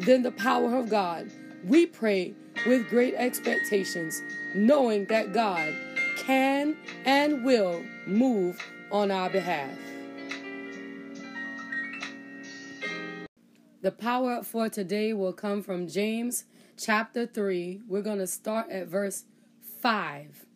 than the power of God. We pray with great expectations, knowing that God can and will move on our behalf. The power for today will come from James chapter 3. We're going to start at verse 5.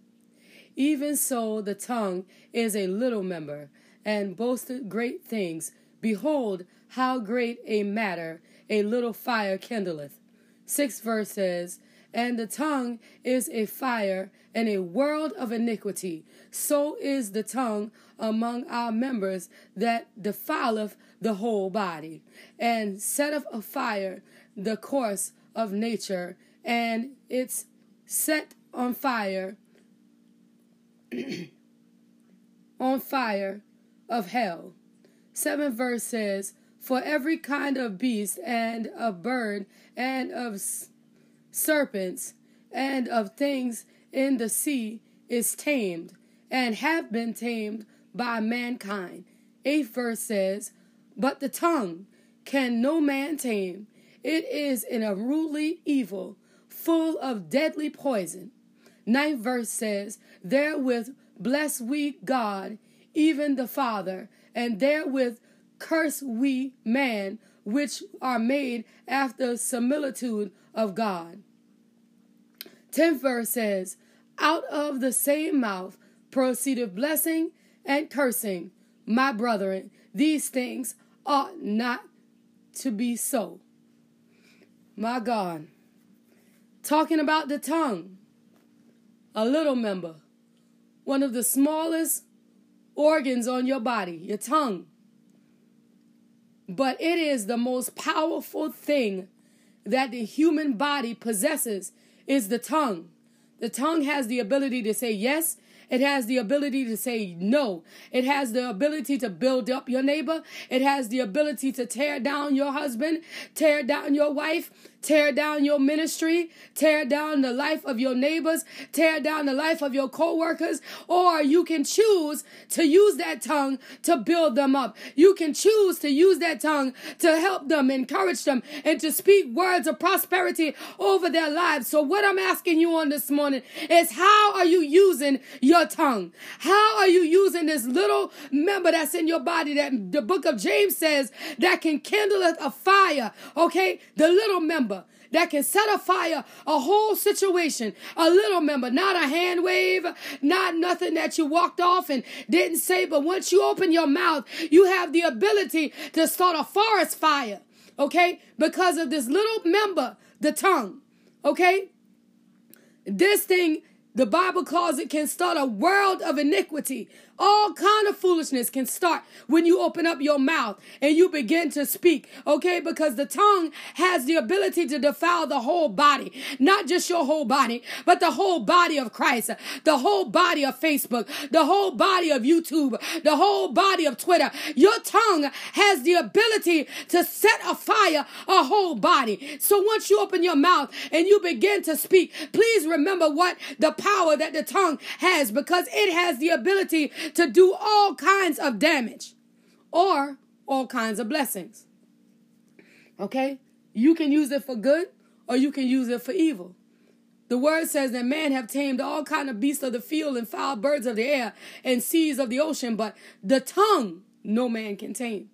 Even so, the tongue is a little member and boasted great things. Behold, how great a matter a little fire kindleth. Sixth verse says, And the tongue is a fire and a world of iniquity. So is the tongue among our members that defileth the whole body, and setteth afire the course of nature, and it's set on fire, on fire of hell. Seventh verse says, For every kind of beast, and of bird, and of serpents, and of things in the sea is tamed, and have been tamed by mankind. Eighth verse says, but the tongue can no man tame. It is an unruly evil, full of deadly poison. Ninth verse says, Therewith bless we God, even the Father, and therewith curse we man, which are made after similitude of God. Tenth verse says, Out of the same mouth proceeded blessing and cursing. My brethren, these things ought not to be so. My God. Talking about the tongue, a little member, one of the smallest organs on your body, your tongue. But it is the most powerful thing that the human body possesses is the tongue. The tongue has the ability to say yes it has the ability to say no. It has the ability to build up your neighbor. It has the ability to tear down your husband, tear down your wife, tear down your ministry, tear down the life of your neighbors, tear down the life of your co-workers, or you can choose to use that tongue to build them up. You can choose to use that tongue to help them, encourage them, and to speak words of prosperity over their lives. So what I'm asking you on this morning is how are you using your tongue? How are you using this little member that's in your body that the book of James says that can kindle a fire? Okay. The little member that can set afire a whole situation. A little member, not a hand wave, not nothing that you walked off and didn't say, but once you open your mouth, you have the ability to start a forest fire. Okay? Because of this little member, the tongue. Okay? This thing the Bible calls it can start a world of iniquity. All kind of foolishness can start when you open up your mouth and you begin to speak. Okay, because the tongue has the ability to defile the whole body, not just your whole body, but the whole body of Christ, the whole body of Facebook, the whole body of YouTube, the whole body of Twitter. Your tongue has the ability to set afire a whole body. So once you open your mouth and you begin to speak, please remember what the power that the tongue has because it has the ability to do all kinds of damage or all kinds of blessings. Okay? You can use it for good or you can use it for evil. The word says that man have tamed all kind of beasts of the field and fowl birds of the air and seas of the ocean, but the tongue no man can tame.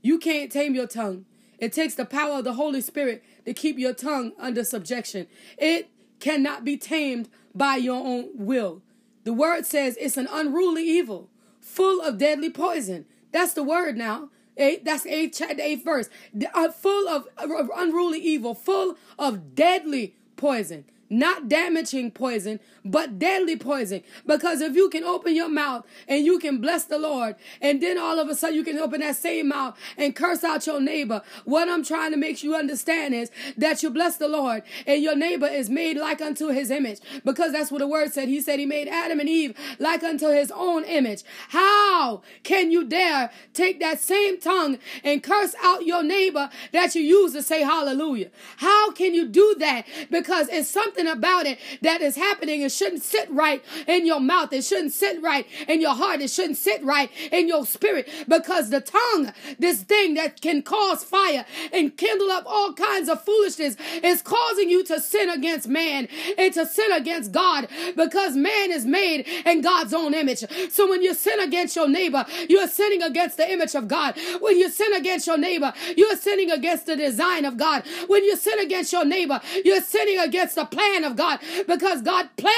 You can't tame your tongue. It takes the power of the Holy Spirit to keep your tongue under subjection. It cannot be tamed by your own will. The word says it's an unruly evil, full of deadly poison. That's the word now. Eight, that's eight chapter eighth verse. Uh, full of unruly evil, full of deadly poison. not damaging poison, but deadly poison. Because if you can open your mouth and you can bless the Lord, and then all of a sudden you can open that same mouth and curse out your neighbor, what I'm trying to make you understand is that you bless the Lord and your neighbor is made like unto his image. Because that's what the word said. He said he made Adam and Eve like unto his own image. How can you dare take that same tongue and curse out your neighbor that you use to say hallelujah? How can you do that? Because it's something about it that is happening. It shouldn't sit right in your mouth. It shouldn't sit right in your heart. It shouldn't sit right in your spirit because the tongue, this thing that can cause fire and kindle up all kinds of foolishness, is causing you to sin against man and to sin against God because man is made in God's own image. So when you sin against your neighbor, you are sinning against the image of God. When you sin against your neighbor, you are sinning against the design of God. When you sin against your neighbor, you're sinning against the plan of God because God planned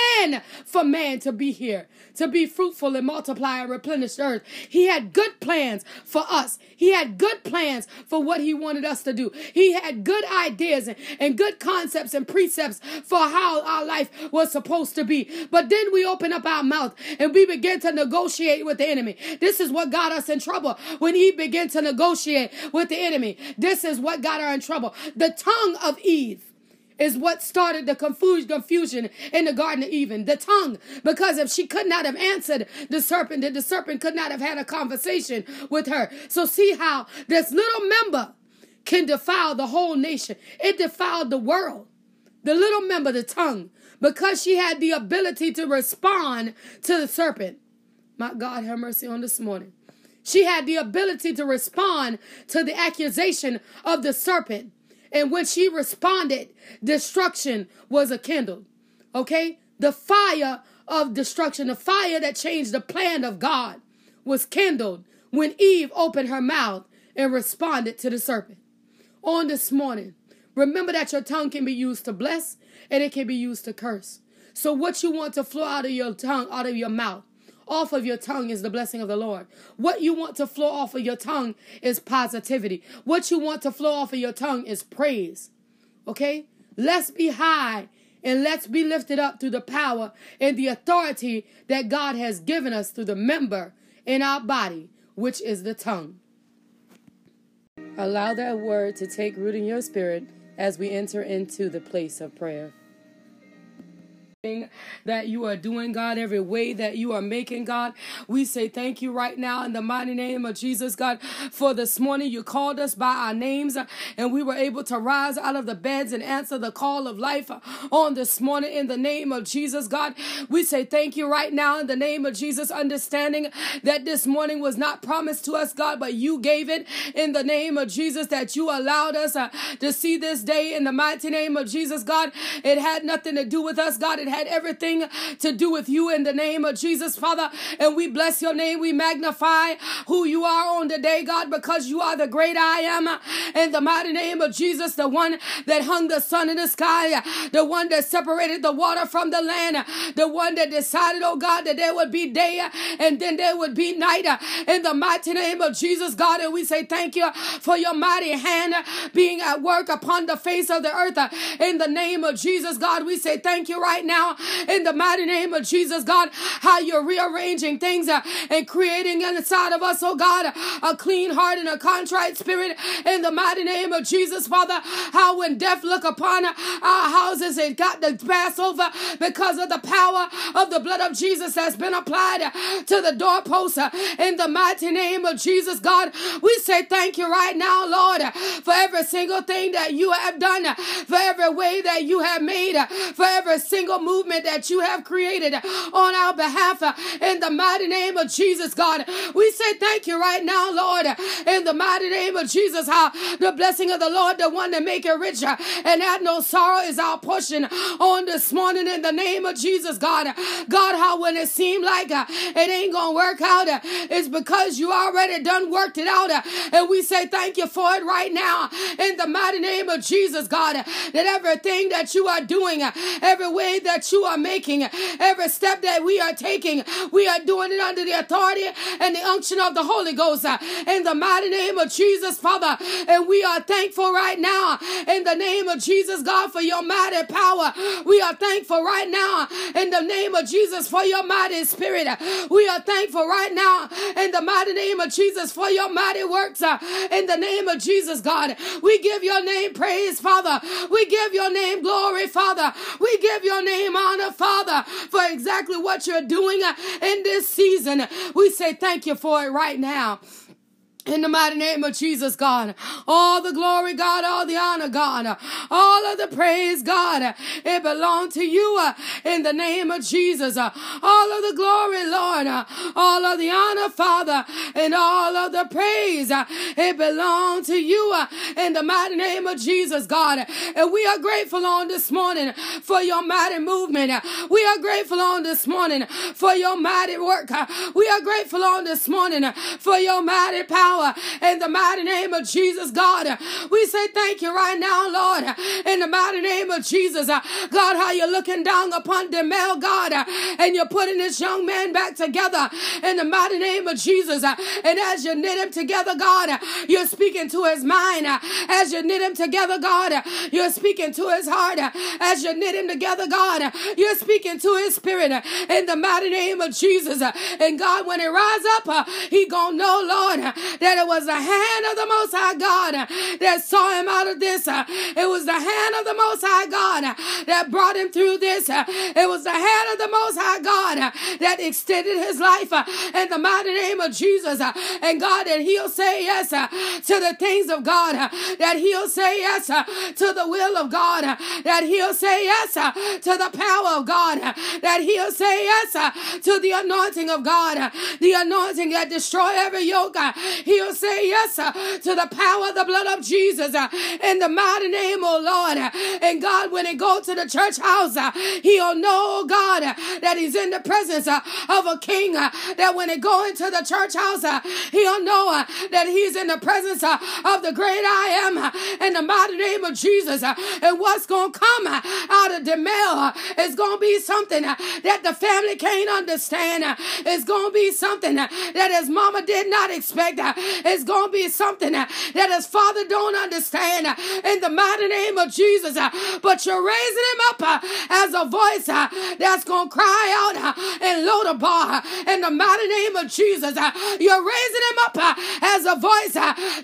for man to be here, to be fruitful and multiply and replenish the earth. He had good plans for us. He had good plans for what he wanted us to do. He had good ideas and, and good concepts and precepts for how our life was supposed to be. But then we open up our mouth and we begin to negotiate with the enemy. This is what got us in trouble when he began to negotiate with the enemy. This is what got her in trouble. The tongue of Eve is what started the confusion in the Garden of Eden, the tongue. Because if she could not have answered the serpent, then the serpent could not have had a conversation with her. So see how this little member can defile the whole nation. It defiled the world. The little member, the tongue, because she had the ability to respond to the serpent. My God, have mercy on this morning. She had the ability to respond to the accusation of the serpent. And when she responded, destruction was kindled. Okay? The fire of destruction, the fire that changed the plan of God, was kindled when Eve opened her mouth and responded to the serpent. On this morning, remember that your tongue can be used to bless and it can be used to curse. So, what you want to flow out of your tongue, out of your mouth, off of your tongue is the blessing of the Lord. What you want to flow off of your tongue is positivity. What you want to flow off of your tongue is praise. Okay? Let's be high and let's be lifted up through the power and the authority that God has given us through the member in our body, which is the tongue. Allow that word to take root in your spirit as we enter into the place of prayer that you are doing, God, every way that you are making, God. We say thank you right now in the mighty name of Jesus, God, for this morning you called us by our names and we were able to rise out of the beds and answer the call of life on this morning in the name of Jesus, God. We say thank you right now in the name of Jesus, understanding that this morning was not promised to us, God, but you gave it in the name of Jesus, that you allowed us uh, to see this day in the mighty name of Jesus, God. It had nothing to do with us, God. It had everything to do with you in the name of Jesus, Father. And we bless your name. We magnify who you are on the day, God, because you are the great I am. In the mighty name of Jesus, the one that hung the sun in the sky, the one that separated the water from the land, the one that decided, oh God, that there would be day and then there would be night. In the mighty name of Jesus, God, and we say thank you for your mighty hand being at work upon the face of the earth. In the name of Jesus, God, we say thank you right now now in the mighty name of Jesus, God, how you're rearranging things uh, and creating inside of us, oh God, a clean heart and a contrite spirit in the mighty name of Jesus, Father. How when death look upon our houses, it got to pass over because of the power of the blood of Jesus that's been applied to the doorpost uh, in the mighty name of Jesus, God. We say thank you right now, Lord, for every single thing that you have done, for every way that you have made, for every single movement that you have created on our behalf in the mighty name of Jesus, God. We say thank you right now, Lord, in the mighty name of Jesus. How the blessing of the Lord, the one that make it richer and add no sorrow, is our portion on this morning in the name of Jesus, God. God, how when it seemed like uh, it ain't gonna work out, uh, it's because you already done worked it out, uh, and we say thank you for it right now in the mighty name of Jesus, God. That everything that you are doing, every way that that you are making, every step that we are taking, we are doing it under the authority and the unction of the Holy Ghost uh, in the mighty name of Jesus, Father. And we are thankful right now in the name of Jesus, God, for your mighty power. We are thankful right now in the name of Jesus for your mighty spirit. We are thankful right now in the mighty name of Jesus for your mighty works uh, in the name of Jesus, God. We give your name praise, Father. We give your name glory, Father. We give your name honor, Father, for exactly what you're doing uh, in this season. We say thank you for it right now. In the mighty name of Jesus, God. All the glory, God, all the honor, God. All of the praise, God. It belongs to you uh, in the name of Jesus. Uh, all of the glory, Lord. Uh, all of the honor, Father. And all of the praise. It belongs to you in the mighty name of Jesus, God. And we are grateful on this morning for your mighty movement. We are grateful on this morning for your mighty work. We are grateful on this morning for your mighty power power in the mighty name of Jesus, God. We say thank you right now, Lord, in the mighty name of Jesus. God, how you're looking down upon Demel, God, and you're putting this young man back together in the mighty name of Jesus. And as you knit him together, God, you're speaking to his mind. As you knit him together, God, you're speaking to his heart. As you knit him together, God, you're speaking to his spirit in the mighty name of Jesus. And God, when he rise up, he gonna know, Lord, that it was the hand of the Most High God that saw him out of this. It was the hand of the Most High God that brought him through this. It was the hand of the Most High God that extended his life in the mighty name of Jesus. And God, that he'll say yes to the things of God, that he'll say yes to the will of God, that he'll say yes to the power of God, that he'll say yes to the anointing of God, the anointing that destroy every yoke. He'll say yes uh, to the power of the blood of Jesus uh, in the mighty name, oh Lord. And God, when he go to the church house, uh, he'll know, oh God, that he's in the presence uh, of a king. Uh, that when he go into the church house, uh, he'll know that he's in the presence of the great I am in the mighty name of Jesus. And what's going to come out of Demel is going to be something that the family can't understand. It's going to be something that his mama did not expect. It's going to be something uh, that his father don't understand uh, in the mighty name of Jesus. Uh, but you're raising him up as a voice that's going to cry out in Lodabar in the mighty name of Jesus. You're raising him up as a voice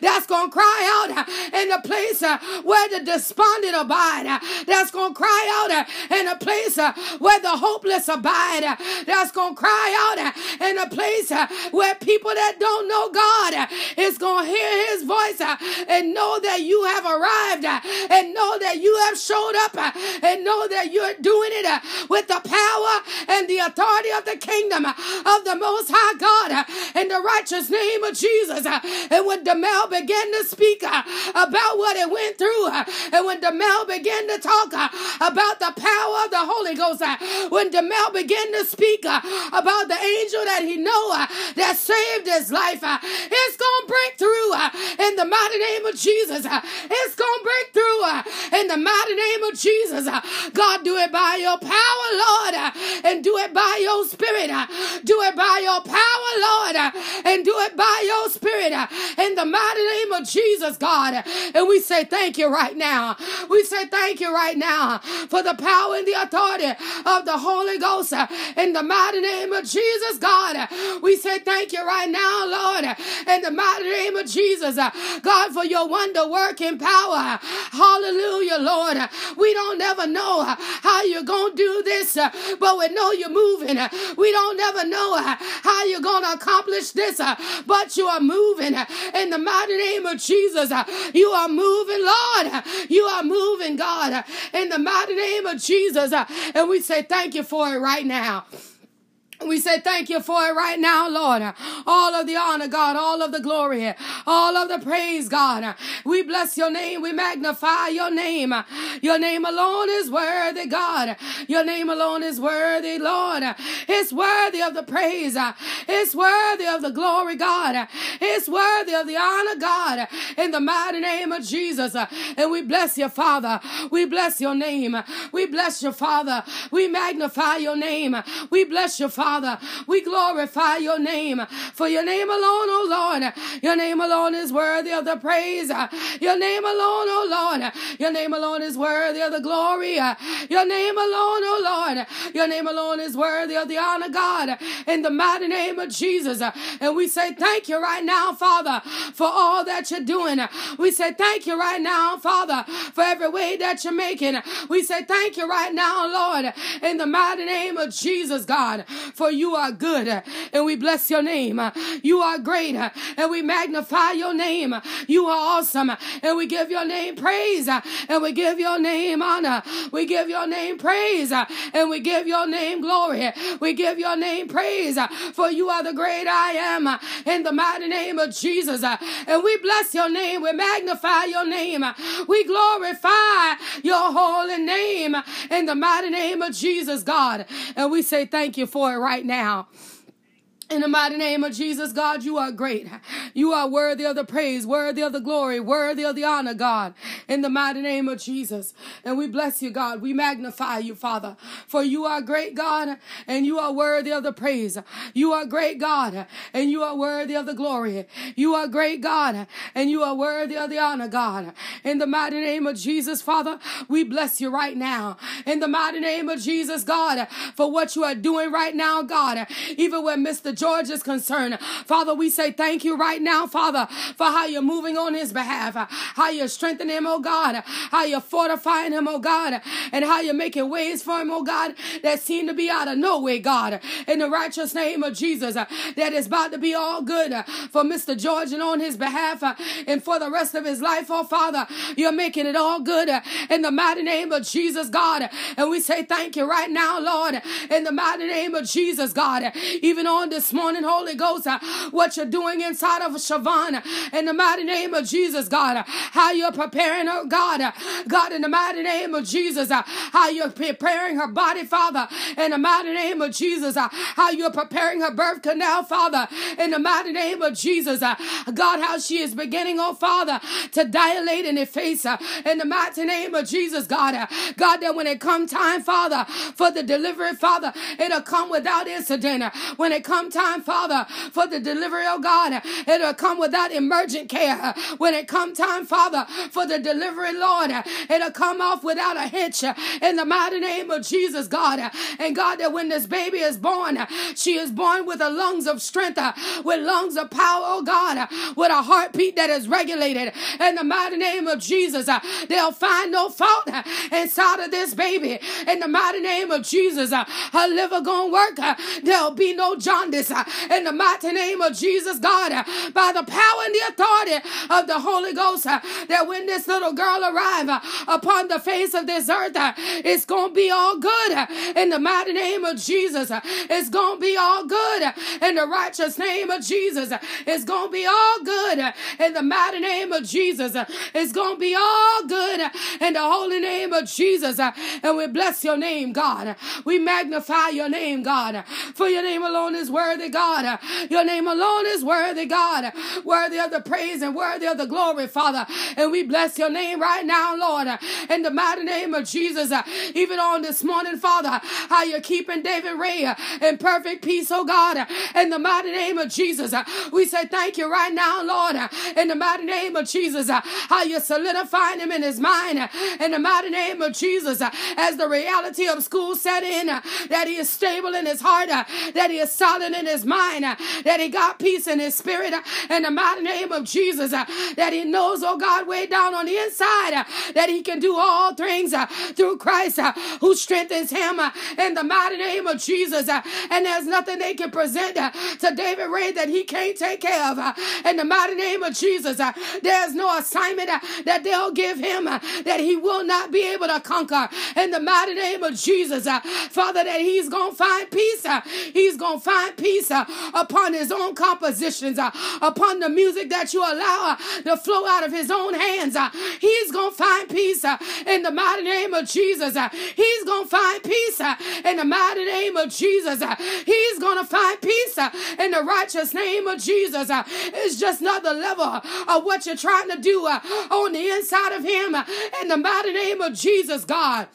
that's going to cry out in the place where the despondent abide. That's going to cry out in a place where the hopeless abide. That's going to cry out in a place where people that don't know God is going to hear his voice uh, and know that you have arrived uh, and know that you have showed up uh, and know that you're doing it uh, with the power and the authority of the kingdom uh, of the Most High God uh, in the righteous name of Jesus. And when Demel began to speak about what it went through, and when Demel began to talk about the power of the Holy Ghost, when Demel began to speak about the angel that he know that saved his life, it's going to break through uh, in the mighty name of Jesus. Uh, it's going to break through uh, in the mighty name of Jesus. God, do it by your power, Lord, and do it by your spirit. Do it by your power, Lord, and do it by your spirit in the mighty name of Jesus, God. And we say thank you right now. We say thank you right now for the power and the authority of the Holy Ghost uh, in the mighty name of Jesus, God. Uh, we say thank you right now, Lord, uh, in the mighty name of Jesus. Uh, God, for your wonder working power. Hallelujah, Lord. We don't never know how you're going to do this, but we know you're moving. We don't never know how you're going to accomplish this, but you are moving in the mighty name of Jesus. You are moving, Lord. You are moving, God, in the mighty name of Jesus. And we say thank you for it right now. We say thank you for it right now, Lord. All of the honor, God, all of the glory, all of the praise, God. We bless your name. We magnify your name. Your name alone is worthy, God. Your name alone is worthy, Lord. It's worthy of the praise. It's worthy of the glory, God. It's worthy of the honor, God. In the mighty name of Jesus. And we bless your Father. We bless your name. We bless your Father. We magnify your name. We bless your Father. Father. We glorify your name. For your name alone, O Lord. Your name alone is worthy of the praise. Your name alone, O Lord. Your name alone is worthy of the glory. Your name alone, O Lord. Your name alone is worthy of the honor, God. In the mighty name of Jesus. And we say thank you right now, Father, for all that you're doing. We say thank you right now, Father, for every way that you're making. We say thank you right now, Lord, in the mighty name of Jesus, God, for you are good and we bless your name. You are great and we magnify your name. You are awesome and we give your name praise and we give your name honor. We give your name praise and we give your name glory. We give your name praise for you are the great I am in the mighty name of Jesus. And we bless your name. We magnify your name. We glorify your holy name in the mighty name of Jesus, God. And we say thank you for it right now. In the mighty name of Jesus, God, you are great. You are worthy of the praise, worthy of the glory, worthy of the honor, God. In the mighty name of Jesus. And we bless you, God. We magnify you, Father. For you are great, God, and you are worthy of the praise. You are great, God, and you are worthy of the glory. You are great, God, and you are worthy of the honor, God. In the mighty name of Jesus, Father, we bless you right now. In the mighty name of Jesus, God, for what you are doing right now, God. Even when Mr. George is concerned. Father, we say thank you right now, Father, for how you're moving on his behalf, how you're strengthening him, oh God, how you're fortifying him, oh God, and how you're making ways for him, oh God, that seem to be out of nowhere, God. In the righteous name of Jesus, that is about to be all good for Mr. George and on his behalf and for the rest of his life, oh Father. You're making it all good in the mighty name of Jesus, God. And we say thank you right now, Lord, in the mighty name of Jesus, God. Even on this this morning, Holy Ghost, uh, what you're doing inside of Siobhan in the mighty name of Jesus, God. how you're preparing her, God. God, in the mighty name of Jesus, uh, how you're preparing her body, Father, in the mighty name of Jesus. Uh, how you're preparing her birth canal, Father, in the mighty name of Jesus. Uh, God, how she is beginning, oh Father, to dilate in her face uh, in the mighty name of Jesus, God. Uh, God, that when it come time, Father, for the delivery, Father, it'll come without incident. Uh, when it come time, Father, for the delivery, oh God. It'll come without emergent care. When it come time, Father, for the delivery, Lord, it'll come off without a hitch in the mighty name of Jesus, God. And God, that when this baby is born, she is born with the lungs of strength, with lungs of power, oh God, with a heartbeat that is regulated in the mighty name of Jesus. They'll find no fault inside of this baby in the mighty name of Jesus. Her liver gonna work. There'll be no jaundice uh, in the mighty name of Jesus, God, uh, by the power and the authority of the Holy Ghost, uh, that when this little girl arrive uh, upon the face of this earth, uh, it's going to be all good uh, in the mighty name of Jesus. It's going to be all good in the righteous name of Jesus. It's going to be all good in the mighty name of Jesus. It's going to be all good in the holy name of Jesus. And we bless your name, God. We magnify your name, God. For your name alone is worthy worthy, God. Your name alone is worthy, God. Worthy of the praise and worthy of the glory, Father. And we bless your name right now, Lord. In the mighty name of Jesus. Even on this morning, Father, how you're keeping David Ray in perfect peace, oh God. In the mighty name of Jesus. We say thank you right now, Lord. In the mighty name of Jesus. How you're solidifying him in his mind. In the mighty name of Jesus. As the reality of school set in. That he is stable in his heart. That he is solid in in his mind, uh, that he got peace in his spirit, uh, in the mighty name of Jesus, uh, that he knows, oh God, way down on the inside, uh, that he can do all things uh, through Christ uh, who strengthens him in the mighty name of Jesus. And there's nothing they can present to David Ray that he can't take care of. In the mighty name of Jesus, there's no assignment that they'll give him that he will not be able to conquer. In the mighty name of Jesus, Father, that he's going to find peace. He's going to find peace uh, upon his own compositions, uh, upon the music that you allow uh, to flow out of his own hands. Uh, he's going to find peace uh, in the mighty name of Jesus. Uh, he's going to find peace in the mighty name of Jesus. He's going to find peace in the righteous name of Jesus. It's just not the level of what you're trying to do on the inside of him in the mighty name of Jesus, God.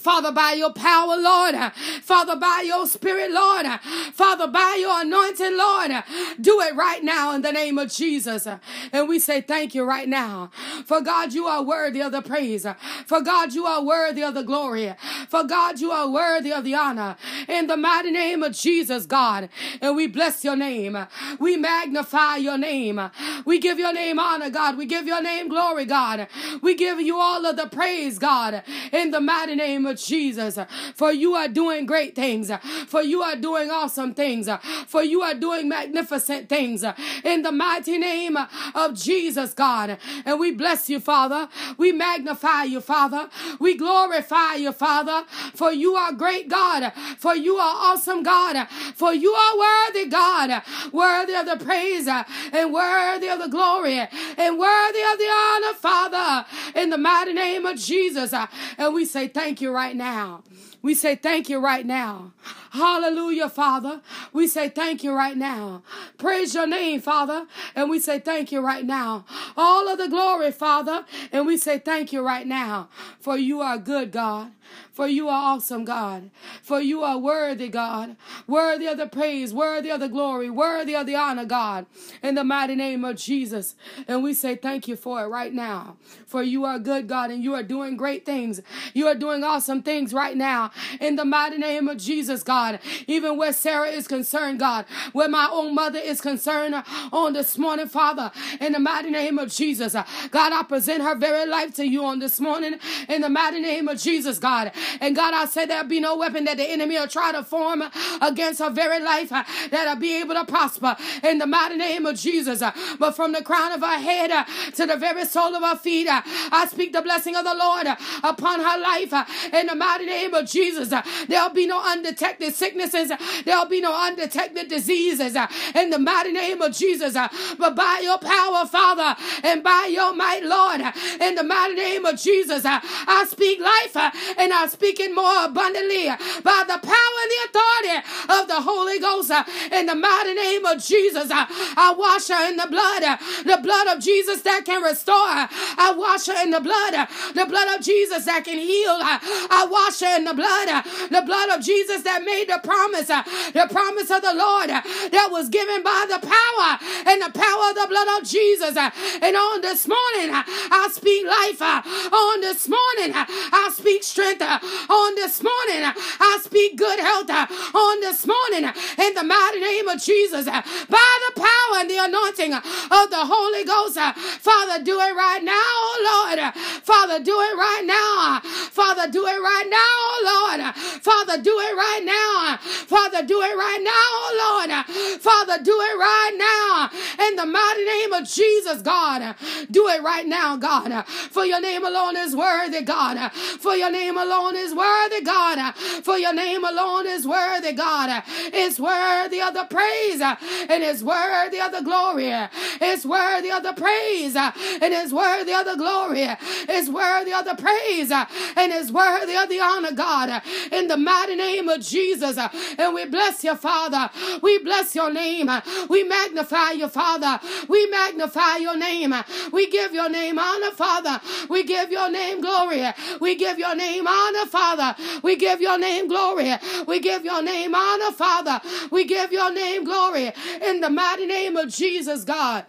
Father, by your power, Lord. Father, by your spirit, Lord. Father, by your anointing, Lord. Do it right now in the name of Jesus. And we say thank you right now. For God, you are worthy of the praise. For God, you are worthy of the glory. For God, you are worthy of the honor. In the mighty name of Jesus, God. And we bless your name. We magnify your name. We give your name honor, God. We give your name glory, God. We give you all of the praise, God. In the mighty name of Jesus. For you are doing great things. For you are doing awesome things. For you are doing magnificent things. In the mighty name of Jesus, God. And we bless you, Father. We magnify you, Father. We glorify you, Father. For you are great, God. For you are awesome, God. For you are worthy, God. Worthy of the praise and worthy of the glory and worthy of the honor, Father. In the mighty name of Jesus. And we say thank right now. We say thank you right now. Hallelujah, Father. We say thank you right now. Praise your name, Father. And we say thank you right now. All of the glory, Father. And we say thank you right now. For you are good, God. For you are awesome, God. For you are worthy, God. Worthy of the praise, worthy of the glory, worthy of the honor, God. In the mighty name of Jesus. And we say thank you for it right now. For you are good, God, and you are doing great things. You are doing awesome things right now. In the mighty name of Jesus, God. Even where Sarah is concerned, God. Where my own mother is concerned on this morning, Father. In the mighty name of Jesus. God, I present her very life to you on this morning. In the mighty name of Jesus, God. And God, I say there'll be no weapon that the enemy will try to form against her very life uh, that'll be able to prosper in the mighty name of Jesus. Uh, but from the crown of her head uh, to the very sole of her feet, uh, I speak the blessing of the Lord uh, upon her life uh, in the mighty name of Jesus. There'll be no undetected sicknesses, there'll be no undetected diseases in the mighty name of Jesus. But by your power, Father, and by your might, Lord, in the mighty name of Jesus, I speak life and I speaking more abundantly by the power and the authority of the Holy Ghost uh, in the mighty name of Jesus. Uh, I wash her in the blood, uh, the blood of Jesus that can restore. I wash her in the blood, the blood of Jesus that can heal. I wash her in the blood, the blood of Jesus that made the promise, the promise of the Lord that was given by the power and the power of the blood of Jesus. And on this morning, I speak life. On this morning, I speak strength on this morning. I speak good health uh, on this morning in the mighty name of Jesus uh, by the power and the anointing of the Holy Ghost. Uh, Father, do it right now, oh Lord. Father, do it right now. Father, do it right now, oh Lord. Father, do it right now. Father, do it right now, oh Lord. Father, do it right now in the mighty name of Jesus, God. Do it right now, God. For your name alone is worthy, God. For your name alone alone is worthy, God. For your name alone is worthy, God. It's worthy of the praise and it's worthy of the glory. It's worthy of the praise and it's worthy of the glory. It's worthy of the praise and it's worthy of the honor, God. In the mighty name of Jesus. And we bless you, Father. We bless your name. We magnify you, Father. We magnify your name. We give your name honor, Father. We give your name glory. We give your name honor honor, Father. We give your name glory. We give your name honor, Father. We give your name glory in the mighty name of Jesus, God.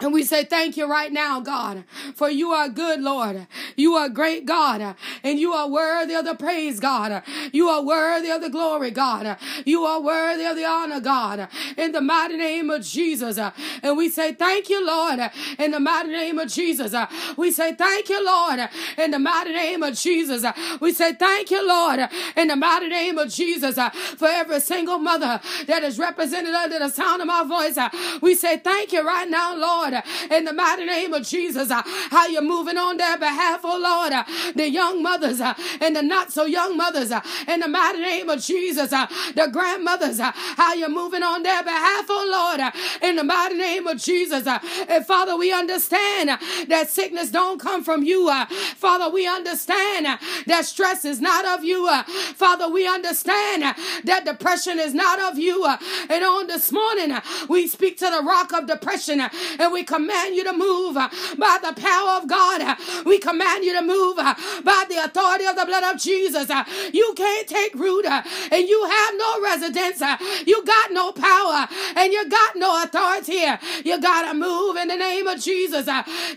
And we say thank you right now, God, for you are good, Lord. You are great, God, and you are worthy of the praise, God. You are worthy of the glory, God. You are worthy of the honor, God, in the mighty name of Jesus. And we say thank you, Lord, in the mighty name of Jesus. We say thank you, Lord, in the mighty name of Jesus. We say thank you, Lord, in the mighty name of Jesus, for every single mother that is represented under the sound of my voice. We say thank you right now, Lord. Lord, in the mighty name of Jesus, uh, how you're moving on their behalf, oh Lord, uh, the young mothers uh, and the not so young mothers, uh, in the mighty name of Jesus, uh, the grandmothers, uh, how you're moving on their behalf, oh Lord, in the mighty name of Jesus. And Father, we understand that sickness don't come from you. Father, we understand that stress is not of you. Father, we understand that depression is not of you. And on this morning, we speak to the rock of depression and we we command you to move uh, by the power of God. Uh, we command you to move uh, by the authority of the blood of Jesus. Uh, you can't take root uh, and you have no residence. Uh, you got no power and you got no authority. You gotta move in the name of Jesus.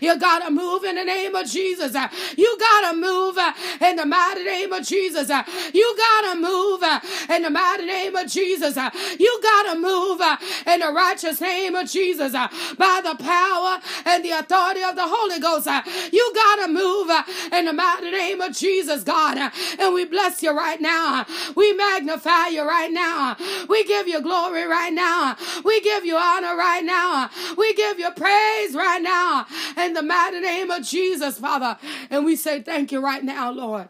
You gotta move in the name of Jesus. You gotta move in the mighty name of Jesus. You gotta move in the mighty name of Jesus. You gotta move in the righteous name of Jesus by the power power and the authority of the Holy Ghost. Uh, you got to move uh, in the mighty name of Jesus, God. Uh, and we bless you right now. We magnify you right now. We give you glory right now. We give you honor right now. We give you praise right now in the mighty name of Jesus, Father. And we say thank you right now, Lord.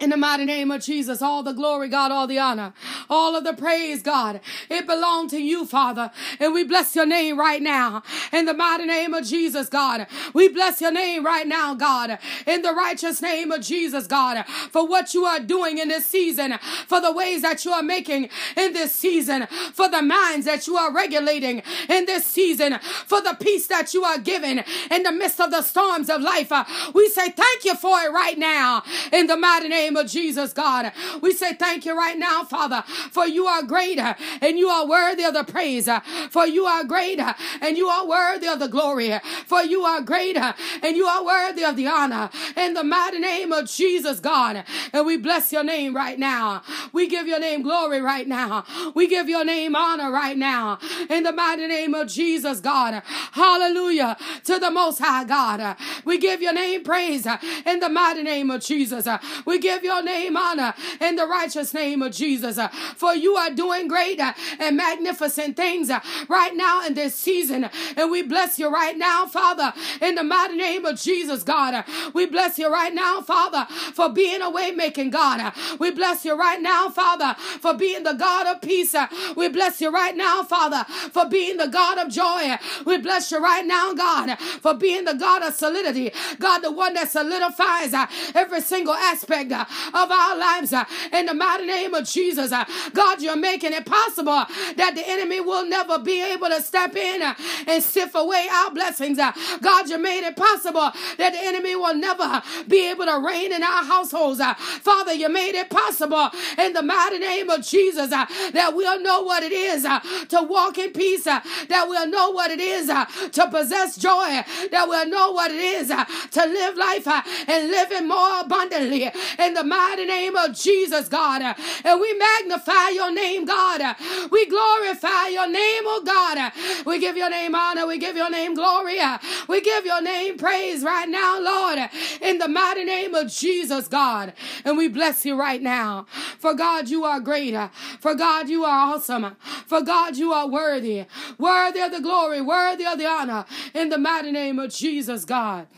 In the mighty name of Jesus, all the glory, God, all the honor, all of the praise, God, it belongs to you, Father. And we bless your name right now. In the mighty name of Jesus, God, we bless your name right now, God. In the righteous name of Jesus, God, for what you are doing in this season, for the ways that you are making in this season, for the minds that you are regulating in this season, for the peace that you are giving in the midst of the storms of life. Uh, we say thank you for it right now. In the mighty name name of Jesus, God. We say thank you right now, Father, for you are greater uh, and you are worthy of the praise. Uh, for you are greater uh, and you are worthy of the glory. For you are greater and you are worthy of the honor. In the mighty name of Jesus, God. And we bless your name right now. We give your name glory right now. We give your name honor right now. In the mighty name of Jesus, God. Hallelujah to the Most High God. We give your name praise in the mighty name of Jesus. We give give your name honor in the righteous name of Jesus. Uh, for you are doing great uh, and magnificent things uh, right now in this season. And we bless you right now, Father, in the mighty name of Jesus, God. Uh, we bless you right now, Father, for being a way making God. Uh, we bless you right now, Father, for being the God of peace. Uh, we bless you right now, Father, for being the God of joy. We bless you right now, God, for being the God of solidity. God, the one that solidifies every single aspect Uh, of our lives uh, in the mighty name of Jesus. Uh, God, you're making it possible that the enemy will never be able to step in uh, and sift away our blessings. Uh, God, you made it possible that the enemy will never be able to reign in our households. Uh, Father, you made it possible in the mighty name of Jesus that we'll know what it is to walk in peace, that we'll know what it is to possess joy, that we'll know what it is to live life and live it more abundantly. In in the mighty name of Jesus, God. And we magnify your name, God. We glorify your name, oh God. We give your name honor. We give your name glory. We give your name praise right now, Lord, in the mighty name of Jesus, God. And we bless you right now. For God, you are greater. For God, you are awesome. For God, you are worthy. Worthy of the glory, worthy of the honor, in the mighty name of Jesus, God.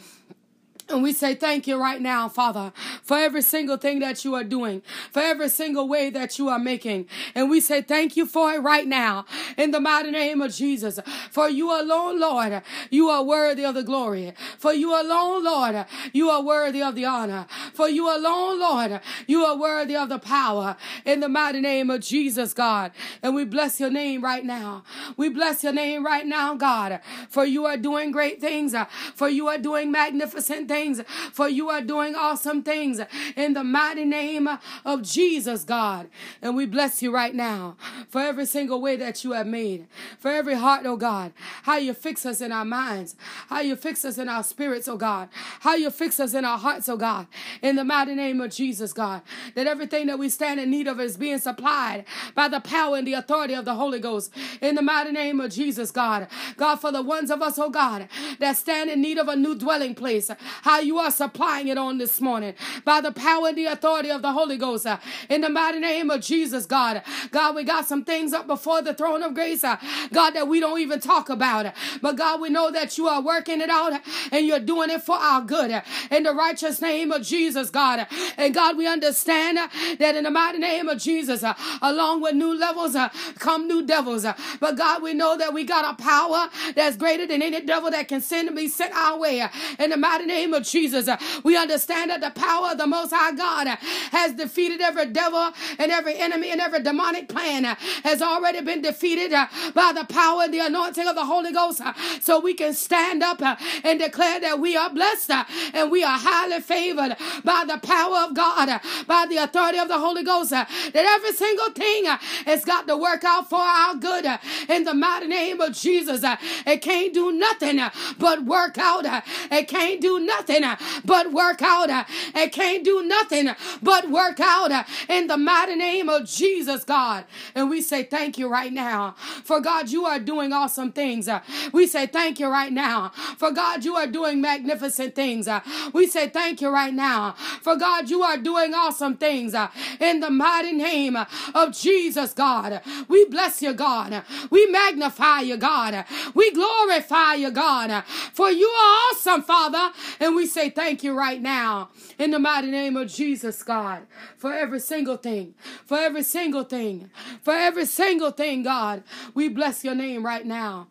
And we say thank you right now, Father, for every single thing that you are doing, for every single way that you are making. And we say thank you for it right now in the mighty name of Jesus. For you alone, Lord, you are worthy of the glory. For you alone, Lord, you are worthy of the honor. For you alone, Lord, you are worthy of the power in the mighty name of Jesus, God. And we bless your name right now. We bless your name right now, God, for you are doing great things, for you are doing magnificent things things, for you are doing awesome things in the mighty name of Jesus, God. And we bless you right now for every single way that you have made, for every heart, oh God, how you fix us in our minds, how you fix us in our spirits, oh God, how you fix us in our hearts, oh God, in the mighty name of Jesus, God, that everything that we stand in need of is being supplied by the power and the authority of the Holy Ghost, in the mighty name of Jesus, God. God, for the ones of us, oh God, that stand in need of a new dwelling place, how you are supplying it on this morning by the power and the authority of the Holy Ghost, uh, in the mighty name of Jesus, God. God, we got some things up before the throne of grace, uh, God, that we don't even talk about. Uh, but God, we know that you are working it out and you're doing it for our good. In the righteous name of Jesus, God. And God, we understand that in the mighty name of Jesus, along with new levels come new devils. But God, we know that we got a power that's greater than any devil that can send and be sent our way. In the mighty name of Jesus, we understand that the power of the Most High God has defeated every devil and every enemy and every demonic plan has already been defeated by the power and the anointing of the Holy Ghost. So we can stand up and declare that we are blessed and we are highly favored by the power of God, by the authority of the Holy Ghost. That every single thing has got to work out for our good in the mighty name of Jesus. It can't do nothing but work out. It can't do nothing Uh, but work out. Uh, it can't do nothing uh, but work out in the mighty name of Jesus, God. And we say thank you right now. For God, you are doing awesome things. We say thank you right now. For God, you are doing magnificent things. We say thank you right now. For God, you are doing awesome things in the mighty name of Jesus, God. We bless you, God. We magnify you, God. We glorify you, God. For you are awesome, Father. And we say thank you right now in the mighty name of Jesus, God, for every single thing, for every single thing, for every single thing, God. We bless your name right now.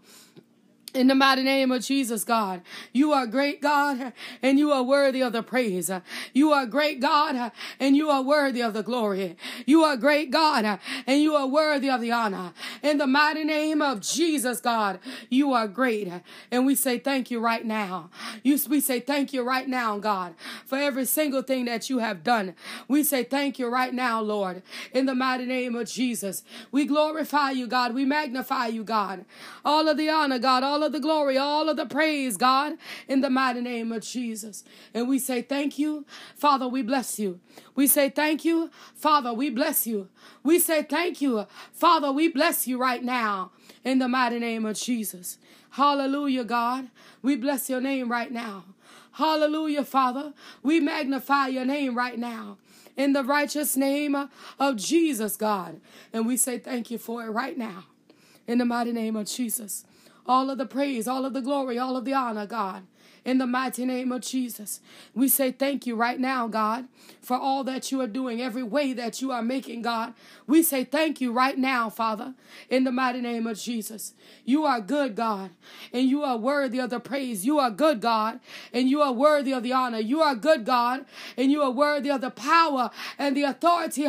In the mighty name of Jesus, God, you are great, God, and you are worthy of the praise. You are great, God, and you are worthy of the glory. You are great, God, and you are worthy of the honor. In the mighty name of Jesus, God, you are great. And we say thank you right now. You, we say thank you right now, God, for every single thing that you have done. We say thank you right now, Lord, in the mighty name of Jesus. We glorify you, God. We magnify you, God. All of the honor, God, all of the glory, all of the praise, God, in the mighty name of Jesus. And we say thank you. Father, we bless you. We say thank you. Father, we bless you. We say thank you. Father, we bless you right now in the mighty name of Jesus. Hallelujah, God. We bless your name right now. Hallelujah, Father. We magnify your name right now in the righteous name of Jesus, God. And we say thank you for it right now in the mighty name of Jesus all of the praise, all of the glory, all of the honor, God in the mighty name of Jesus. We say thank you right now, God, for all that you are doing, every way that you are making, God. We say thank you right now, Father, in the mighty name of Jesus. You are good, God, and you are worthy of the praise. You are good, God, and you are worthy of the honor. You are good, God, and you are worthy of the power and the authority.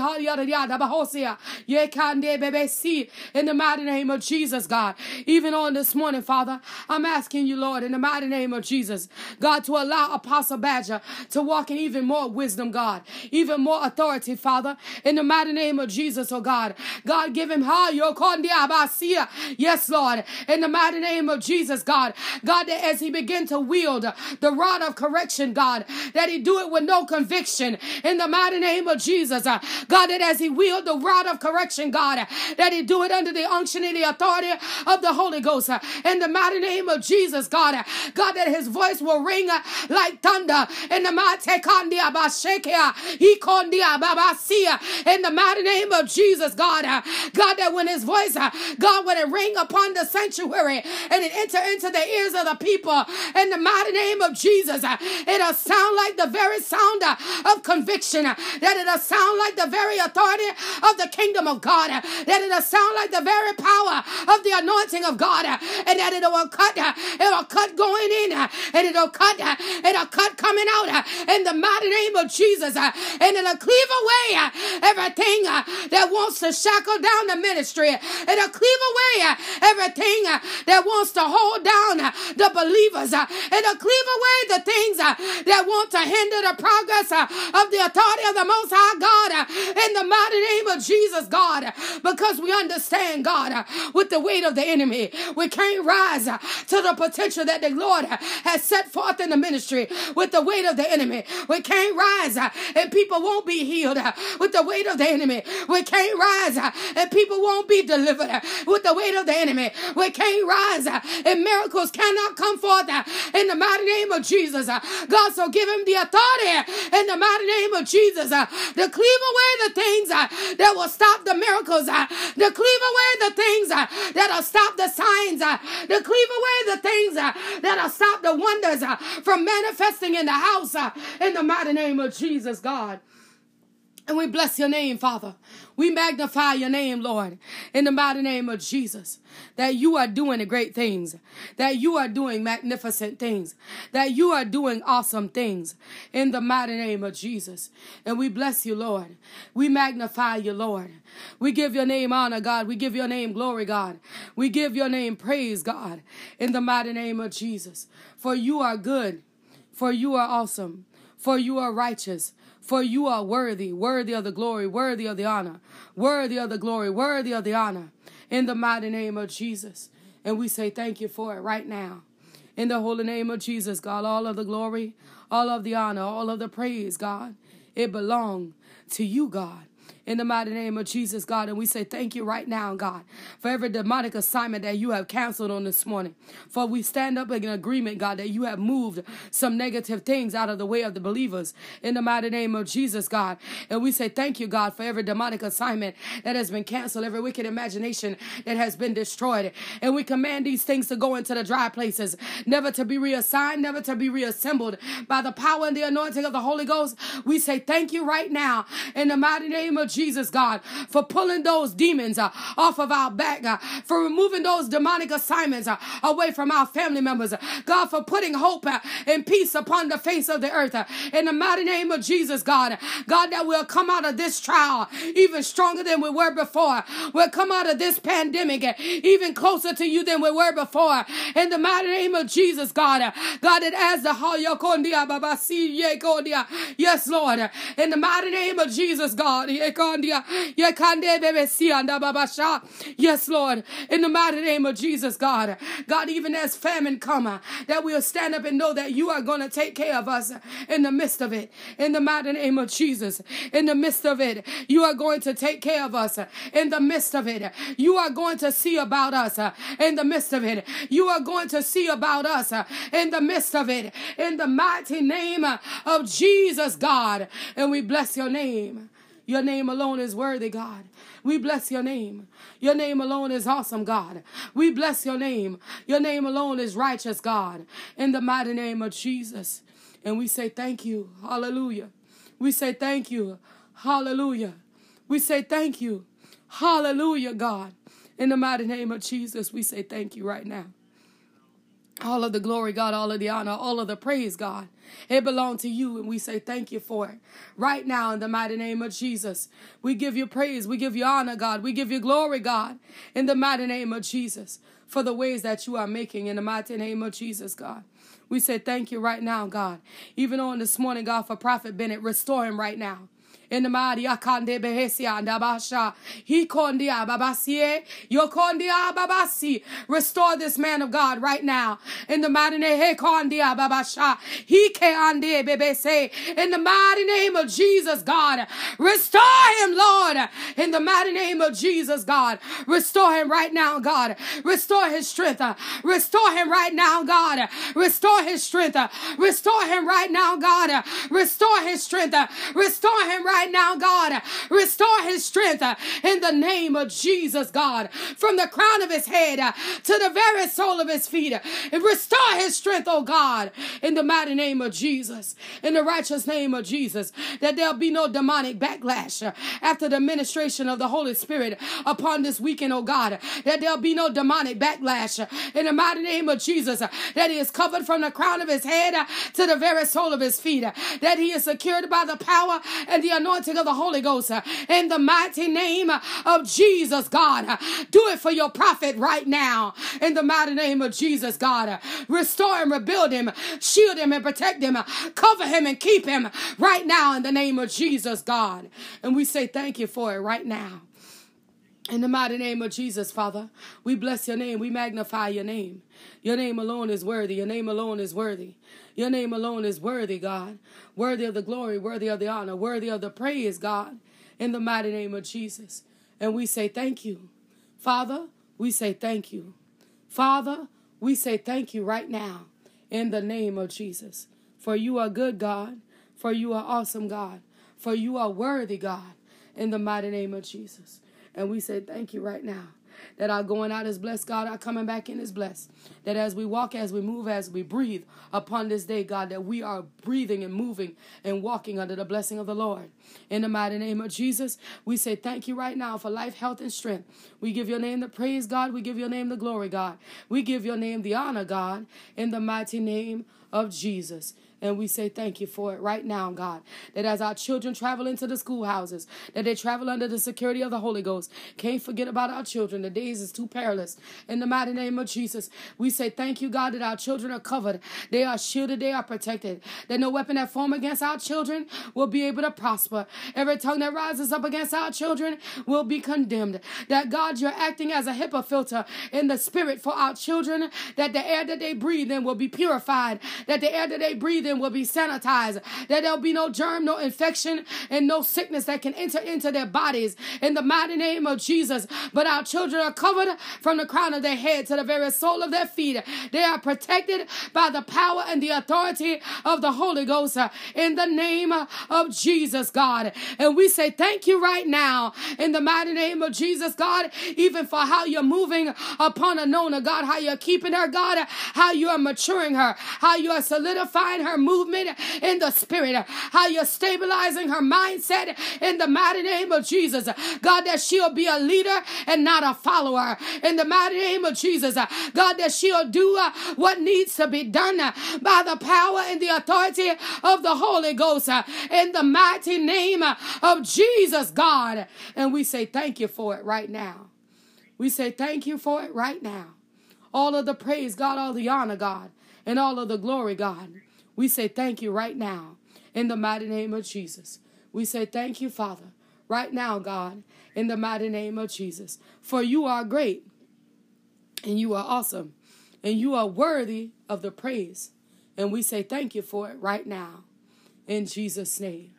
In the mighty name of Jesus, God. Even on this morning, Father, I'm asking you, Lord, in the mighty name of Jesus, God, to allow Apostle Badger to walk in even more wisdom, God, even more authority, Father, in the mighty name of Jesus, oh God. God, give him high cordiabasia. Yes, Lord, in the mighty name of Jesus, God. God, that as he begin to wield the rod of correction, God, that he do it with no conviction in the mighty name of Jesus. Uh, God, that as he wield the rod of correction, God, that he do it under the unction and the authority of the Holy Ghost uh, in the mighty name of Jesus, God. Uh, God, that his voice voice will ring uh, like thunder in the mighty Kandia Bashekia, Ikondia Babasia, in the mighty name of Jesus, God. Uh, God, that when his voice, uh, God, when it ring upon the sanctuary and it enter into the ears of the people in the mighty name of Jesus, uh, it'll sound like the very sound uh, of conviction, uh, that it'll sound like the very authority of the kingdom of God, that it'll sound like the very power of the anointing of God, and that it will cut, it will cut going in and it'll cut, uh, it'll cut coming out uh, in the mighty name of Jesus, uh, and it'll cleave away everything that wants to shackle down the ministry, it'll cleave away everything that wants to hold down the believers, it'll cleave away the things that want to hinder the progress of the authority of the Most High God in the mighty name of Jesus, God, because we understand, God, with the weight of the enemy, we can't rise to the potential that the Lord has set forth in the ministry with the weight of the enemy. We can't rise uh, and people won't be healed uh, with the weight of the enemy. We can't rise uh, and people won't be delivered with the weight of the enemy. We can't rise and miracles cannot come forth in the mighty name of Jesus. God, so give him the authority in the mighty name of Jesus to cleave away the things that will stop the miracles, to cleave away the things that'll stop the signs, to cleave away the things that'll stop the wonders uh, from manifesting in the house uh, in the mighty name of Jesus, God. And we bless your name, Father. We magnify your name, Lord, in the mighty name of Jesus. That you are doing great things, that you are doing magnificent things, that you are doing awesome things in the mighty name of Jesus. And we bless you, Lord. We magnify you, Lord. We give your name honor, God. We give your name glory, God. We give your name praise, God, in the mighty name of Jesus. For you are good, for you are awesome, for you are righteous for you are worthy, worthy of the glory, worthy of the honor, worthy of the glory, worthy of the honor, in the mighty name of Jesus. And we say thank you for it right now. In the holy name of Jesus, God, all of the glory, all of the honor, all of the praise, God, it belongs to you, God in the mighty name of Jesus, God. And we say thank you right now, God, for every demonic assignment that you have canceled on this morning. For we stand up in agreement, God, that you have moved some negative things out of the way of the believers in the mighty name of Jesus, God. And we say thank you, God, for every demonic assignment that has been canceled, every wicked imagination that has been destroyed. And we command these things to go into the dry places, never to be reassigned, never to be reassembled by the power and the anointing of the Holy Ghost. We say thank you right now in the mighty name of Jesus, God, for pulling those demons uh, off of our back, uh, for removing those demonic assignments uh, away from our family members. God, for putting hope uh, and peace upon the face of the earth. Uh, in the mighty name of Jesus, God. God, that we'll come out of this trial even stronger than we were before. We'll come out of this pandemic uh, even closer to you than we were before. In the mighty name of Jesus, God. God, that as the Yes, Lord. In the mighty name of Jesus, God. Yes, Lord, in the mighty name of Jesus, God. God, even as famine come, that we'll stand up and know that you are going to take care of us in the midst of it. In the mighty name of Jesus, in the midst of it, you are going to take care of us in the midst of it. You are going to see about us in the midst of it. You are going to see about us in the midst of it. In the mighty name of Jesus, God. And we bless your name. Your name alone is worthy, God. We bless your name. Your name alone is awesome, God. We bless your name. Your name alone is righteous, God. In the mighty name of Jesus. And we say thank you. Hallelujah. We say thank you. Hallelujah. We say thank you. Hallelujah, God. In the mighty name of Jesus, we say thank you right now. All of the glory, God, all of the honor, all of the praise, God. It belongs to you, and we say thank you for it. Right now, in the mighty name of Jesus, we give you praise, we give you honor, God, we give you glory, God, in the mighty name of Jesus, for the ways that you are making in the mighty name of Jesus, God. We say thank you right now, God. Even on this morning, God, for Prophet Bennett, restore him right now in the Maria Kande Behesia and Abasha. He kondia babasie. Yo babasi. Restore this man of God right now. In the mighty name he kondia babasha. He ke ande bebese. In the mighty name of Jesus, God. Restore him, Lord. In the mighty name of Jesus, God. Restore him right now, God. Restore his strength. Restore him right now, God. Restore his strength. Restore him right now, God. Restore his strength. Restore him right right now, God. Restore his strength uh, in the name of Jesus, God. From the crown of his head uh, to the very sole of his feet. And restore his strength, oh God, in the mighty name of Jesus. In the righteous name of Jesus. That there'll be no demonic backlash uh, after the ministration of the Holy Spirit upon this weekend, oh God. That there'll be no demonic backlash in the mighty name of Jesus. That he is covered from the crown of his head to the very sole of his feet. That he is secured by the power and the anointing of the Holy Ghost. Uh, in the mighty name uh, of Jesus, God. Uh, do it for your prophet right now. In the mighty name of Jesus, God. Restore him, rebuild him, shield him and protect him, cover him and keep him right now in the name of Jesus, God. And we say thank you for it right now. In the mighty name of Jesus, Father, we bless your name. We magnify your name. Your name alone is worthy. Your name alone is worthy. Your name alone is worthy, God. Worthy of the glory, worthy of the honor, worthy of the praise, God. In the mighty name of Jesus. And we say thank you. Father, we say thank you. Father, we say thank you right now in the name of Jesus. For you are good, God. For you are awesome, God. For you are worthy, God, in the mighty name of Jesus. And we say thank you right now. That our going out is blessed, God. Our coming back in is blessed. That as we walk, as we move, as we breathe upon this day, God, that we are breathing and moving and walking under the blessing of the Lord. In the mighty name of Jesus, we say thank you right now for life, health, and strength. We give your name the praise, God. We give your name the glory, God. We give your name the honor, God. In the mighty name of Jesus. And we say thank you for it right now, God. That as our children travel into the schoolhouses, that they travel under the security of the Holy Ghost. Can't forget about our children. The days is too perilous. In the mighty name of Jesus, we say thank you, God, that our children are covered. They are shielded. They are protected. That no weapon that form against our children will be able to prosper. Every tongue that rises up against our children will be condemned. That God, you're acting as a HEPA filter in the spirit for our children. That the air that they breathe in will be purified. That the air that they breathe in will be sanitized, that there'll be no germ, no infection, and no sickness that can enter into their bodies in the mighty name of Jesus. But our children are covered from the crown of their head to the very sole of their feet. They are protected by the power and the authority of the Holy Ghost in the name of Jesus, God. And we say thank you right now in the mighty name of Jesus, God, even for how you're moving upon Anona, God, how you're keeping her, God, how you are maturing her, how you are solidifying her movement in the spirit, how you're stabilizing her mindset in the mighty name of Jesus. God, that she'll be a leader and not a follower in the mighty name of Jesus. God, that she'll do uh, what needs to be done by the power and the authority of the Holy Ghost in the mighty name of Jesus, God. And we say thank you for it right now. We say thank you for it right now. All of the praise, God, all the honor, God, and all of the glory, God. We say thank you right now in the mighty name of Jesus. We say thank you, Father, right now, God, in the mighty name of Jesus. For you are great and you are awesome and you are worthy of the praise. And we say thank you for it right now in Jesus' name.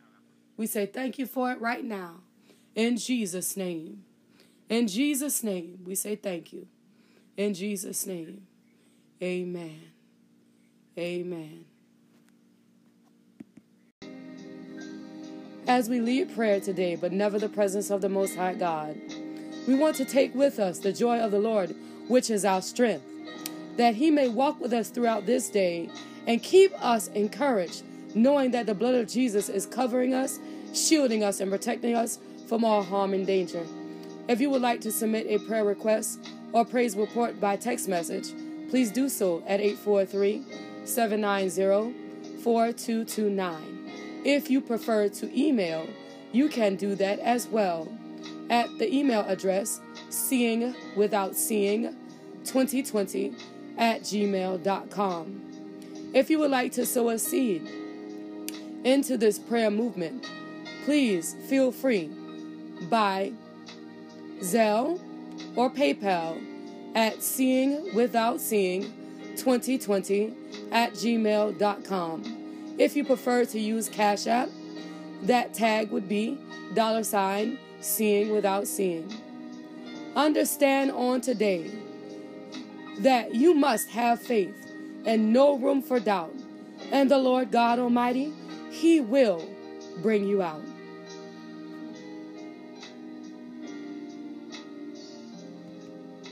We say thank you for it right now in Jesus' name. In Jesus' name, we say thank you. In Jesus' name, amen. Amen. As we lead prayer today, but never the presence of the Most High God, we want to take with us the joy of the Lord, which is our strength, that He may walk with us throughout this day and keep us encouraged, knowing that the blood of Jesus is covering us, shielding us, and protecting us from all harm and danger. If you would like to submit a prayer request or praise report by text message, please do so at 843 790 4229. If you prefer to email, you can do that as well at the email address seeing without seeing 2020 at gmail.com. If you would like to sow a seed into this prayer movement, please feel free by Zelle or PayPal at seeing without seeing 2020 at gmail.com. If you prefer to use Cash App, that tag would be dollar sign seeing without seeing. Understand on today that you must have faith and no room for doubt. And the Lord God Almighty, He will bring you out.